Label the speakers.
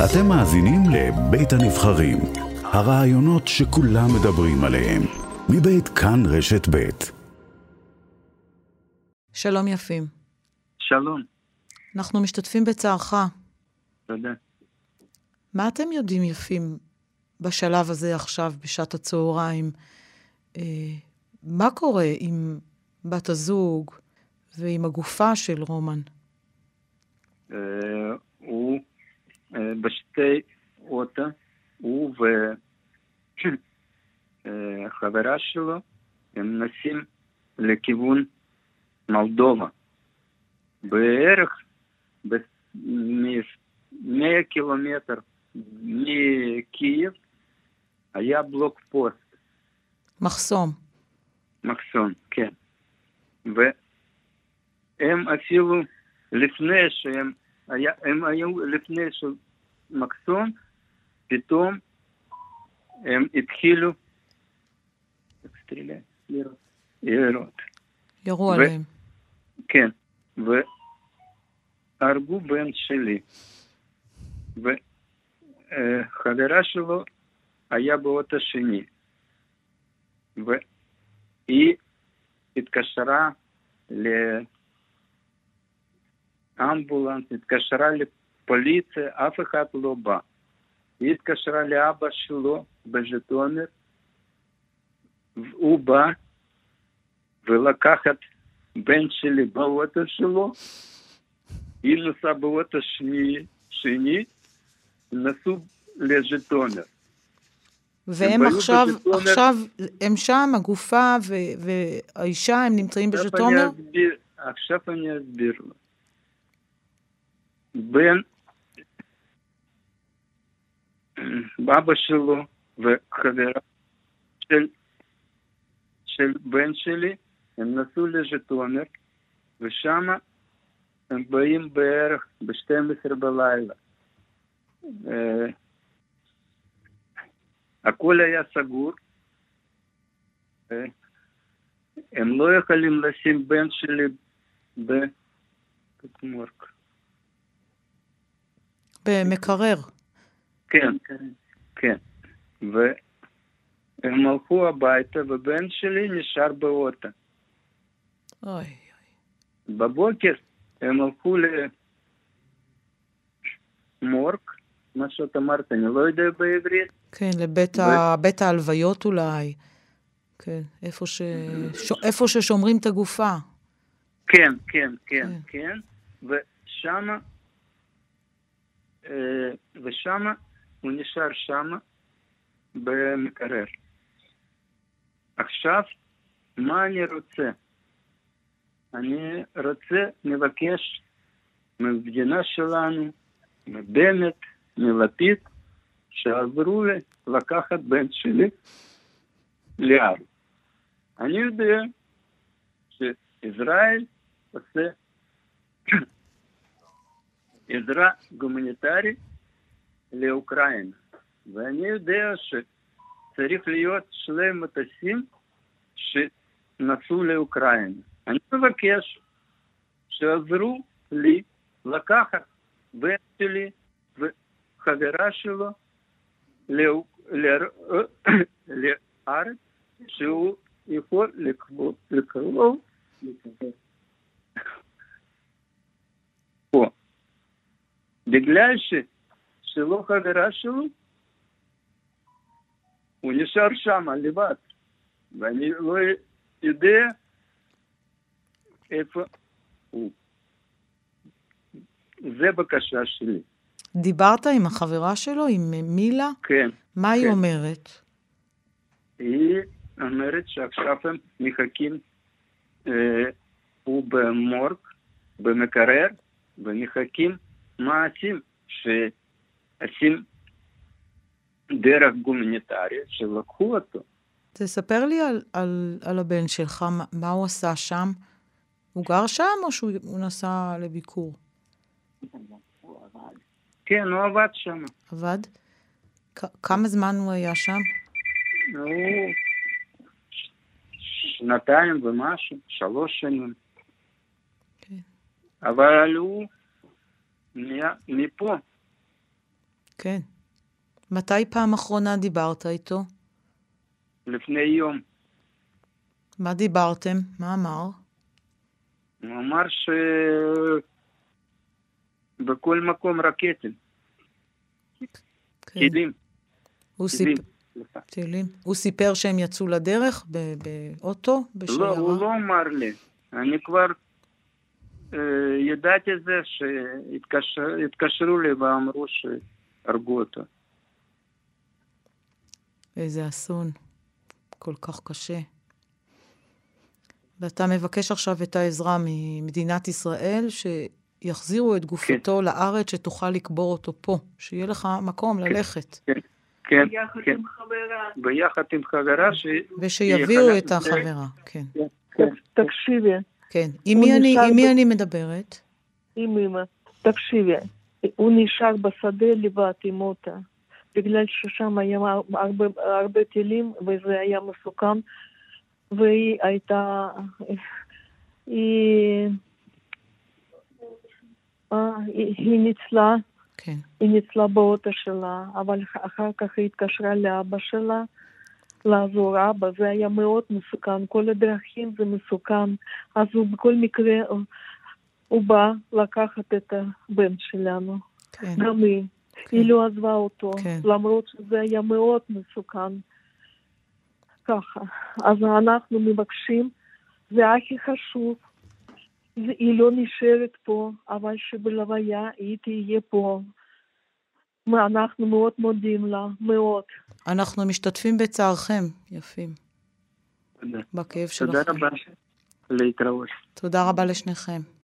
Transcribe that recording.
Speaker 1: אתם מאזינים לבית הנבחרים, הרעיונות שכולם מדברים עליהם, מבית כאן רשת בית.
Speaker 2: שלום יפים.
Speaker 3: שלום,
Speaker 2: אנחנו משתתפים בצערך.
Speaker 3: תודה.
Speaker 2: מה אתם יודעים יפים בשלב הזה עכשיו, בשעת הצהריים? אה, מה קורה עם בת הזוג ועם הגופה של רומן?
Speaker 3: אה, בשתי אוטו, הוא והחברה שלו, הם נוסעים לכיוון מולדובה. בערך מ-100 קילומטר מקייב היה בלוק פוסט,
Speaker 2: מחסום.
Speaker 3: מחסום, כן. והם אפילו לפני שהם, היה, הם היו לפני של מחסום, פתאום הם התחילו לירות, לירות.
Speaker 2: ירו
Speaker 3: ו-
Speaker 2: עליהם.
Speaker 3: כן, והרגו בן שלי. וחברה שלו היה באוטו שני. והיא התקשרה לאמבולנס, התקשרה לפוליציה, אף אחד לא בא. היא התקשרה לאבא שלו בז'טומר, הוא בא ולקח את בן שלי באוטו שלו, היא נסעה באוטו שני, שני, נסעו לז'טומר.
Speaker 2: והם עכשיו,
Speaker 3: בז'יטומר.
Speaker 2: עכשיו, הם שם, הגופה והאישה, הם נמצאים
Speaker 3: אסביר- עכשיו אני אסביר לו. בן, אבא שלו וחברה של, של בן שלי, הם נסעו לז'טומר, ושם הם באים בערך ב-12 בלילה. אה, הכל היה סגור. אה, הם לא יכולים לשים בן שלי בקטמורק.
Speaker 2: במקרר.
Speaker 3: כן, כן. והם הלכו הביתה, ובן שלי נשאר באוטו.
Speaker 2: אוי.
Speaker 3: בבוקר הם הלכו למורג, מה שאת אמרת, אני לא יודע בעברית.
Speaker 2: כן, לבית ה... בית ההלוויות אולי. כן, איפה, ש... ש... איפה ששומרים את הגופה.
Speaker 3: כן, כן, כן, כן. ושמה, אה, ושמה, הוא נשאר שמה במקרר. עכשיו, מה אני רוצה? אני רוצה לבקש מהמדינה שלנו, מבנט, מלפיד, שעזרו לי לקחת בן שלי לארץ. אני יודע שישראל עושה עזרה גומניטרית לאוקראינה, ואני יודע שצריך להיות שני מטוסים שנסעו לאוקראינה. אני מבקש שיעזרו לי לקחת בן שלי וחברה שלו לאו- ל- לארץ, שהוא יכול לקרוא, לקרוא פה. בגלל ש, שלא חברה שלו, הוא נשאר שם לבד, ואני לא יודע איפה הוא. זה בקשה שלי.
Speaker 2: דיברת עם החברה שלו, עם מילה?
Speaker 3: כן.
Speaker 2: מה היא
Speaker 3: כן.
Speaker 2: אומרת?
Speaker 3: היא אומרת שעכשיו הם מחכים, אה, הוא במורג, במקרר, ומחכים מעשים שעושים דרך גומניטרית שלקחו אותו.
Speaker 2: תספר לי על, על, על הבן שלך, מה, מה הוא עשה שם? הוא גר שם או שהוא הוא נסע לביקור?
Speaker 3: כן, הוא עבד שם.
Speaker 2: עבד? כמה זמן הוא היה שם?
Speaker 3: הוא שנתיים ומשהו, שלוש שנים.
Speaker 2: כן.
Speaker 3: אבל הוא מה- מפה,
Speaker 2: כן. מתי פעם אחרונה דיברת איתו?
Speaker 3: לפני יום.
Speaker 2: מה דיברתם? מה אמר?
Speaker 3: הוא אמר שבכל מקום רקטים,
Speaker 2: כן.
Speaker 3: טילים,
Speaker 2: הוא
Speaker 3: טילים.
Speaker 2: סיפ... טילים. הוא סיפר שהם יצאו לדרך באוטו,
Speaker 3: לא,
Speaker 2: בשיירה?
Speaker 3: הוא לא אמר לי. אני כבר ידעתי זה שהתקשרו לי ואמרו שהרגו אותו.
Speaker 2: איזה אסון. כל כך קשה. ואתה מבקש עכשיו את העזרה ממדינת ישראל, שיחזירו את גופתו לארץ, שתוכל לקבור אותו פה, שיהיה לך מקום ללכת,
Speaker 3: כן,
Speaker 4: יחד
Speaker 3: כן.
Speaker 4: עם חברה.
Speaker 3: ביחד עם חברה ש...
Speaker 2: ושיביאו את החברה. כן,
Speaker 3: כן.
Speaker 4: תקשיבי,
Speaker 2: כן. עם מי אני-
Speaker 4: נשאר
Speaker 2: עם מי
Speaker 4: ב-
Speaker 2: אני מדברת?
Speaker 4: עם אמא, תקשיבי, הוא נשאר בשדה לבד עם אותה, בגלל ששם היה הרבה, הרבה טילים וזה היה מסוכן, והיא הייתה, היא, אה, היא, היא ניצלה,
Speaker 2: כן,
Speaker 4: היא ניצלה באוטו שלה, אבל אחר כך היא התקשרה לאבא שלה לעזור אבא, זה היה מאוד מסוכן, כל הדרכים זה מסוכן, אז הוא בכל מקרה, הוא בא לקחת את הבן שלנו,
Speaker 2: כן.
Speaker 4: גם היא, היא לא עזבה אותו,
Speaker 2: כן.
Speaker 4: למרות שזה היה מאוד מסוכן. ככה, אז אנחנו מבקשים, זה הכי חשוב, היא לא נשארת פה, אבל שבלוויה היא תהיה פה. אנחנו מאוד מודים לה, מאוד.
Speaker 2: אנחנו משתתפים בצערכם, יפים,
Speaker 3: תודה.
Speaker 2: בכאב
Speaker 3: תודה
Speaker 2: שלכם.
Speaker 3: רבה. להתראות.
Speaker 2: תודה רבה לשניכם.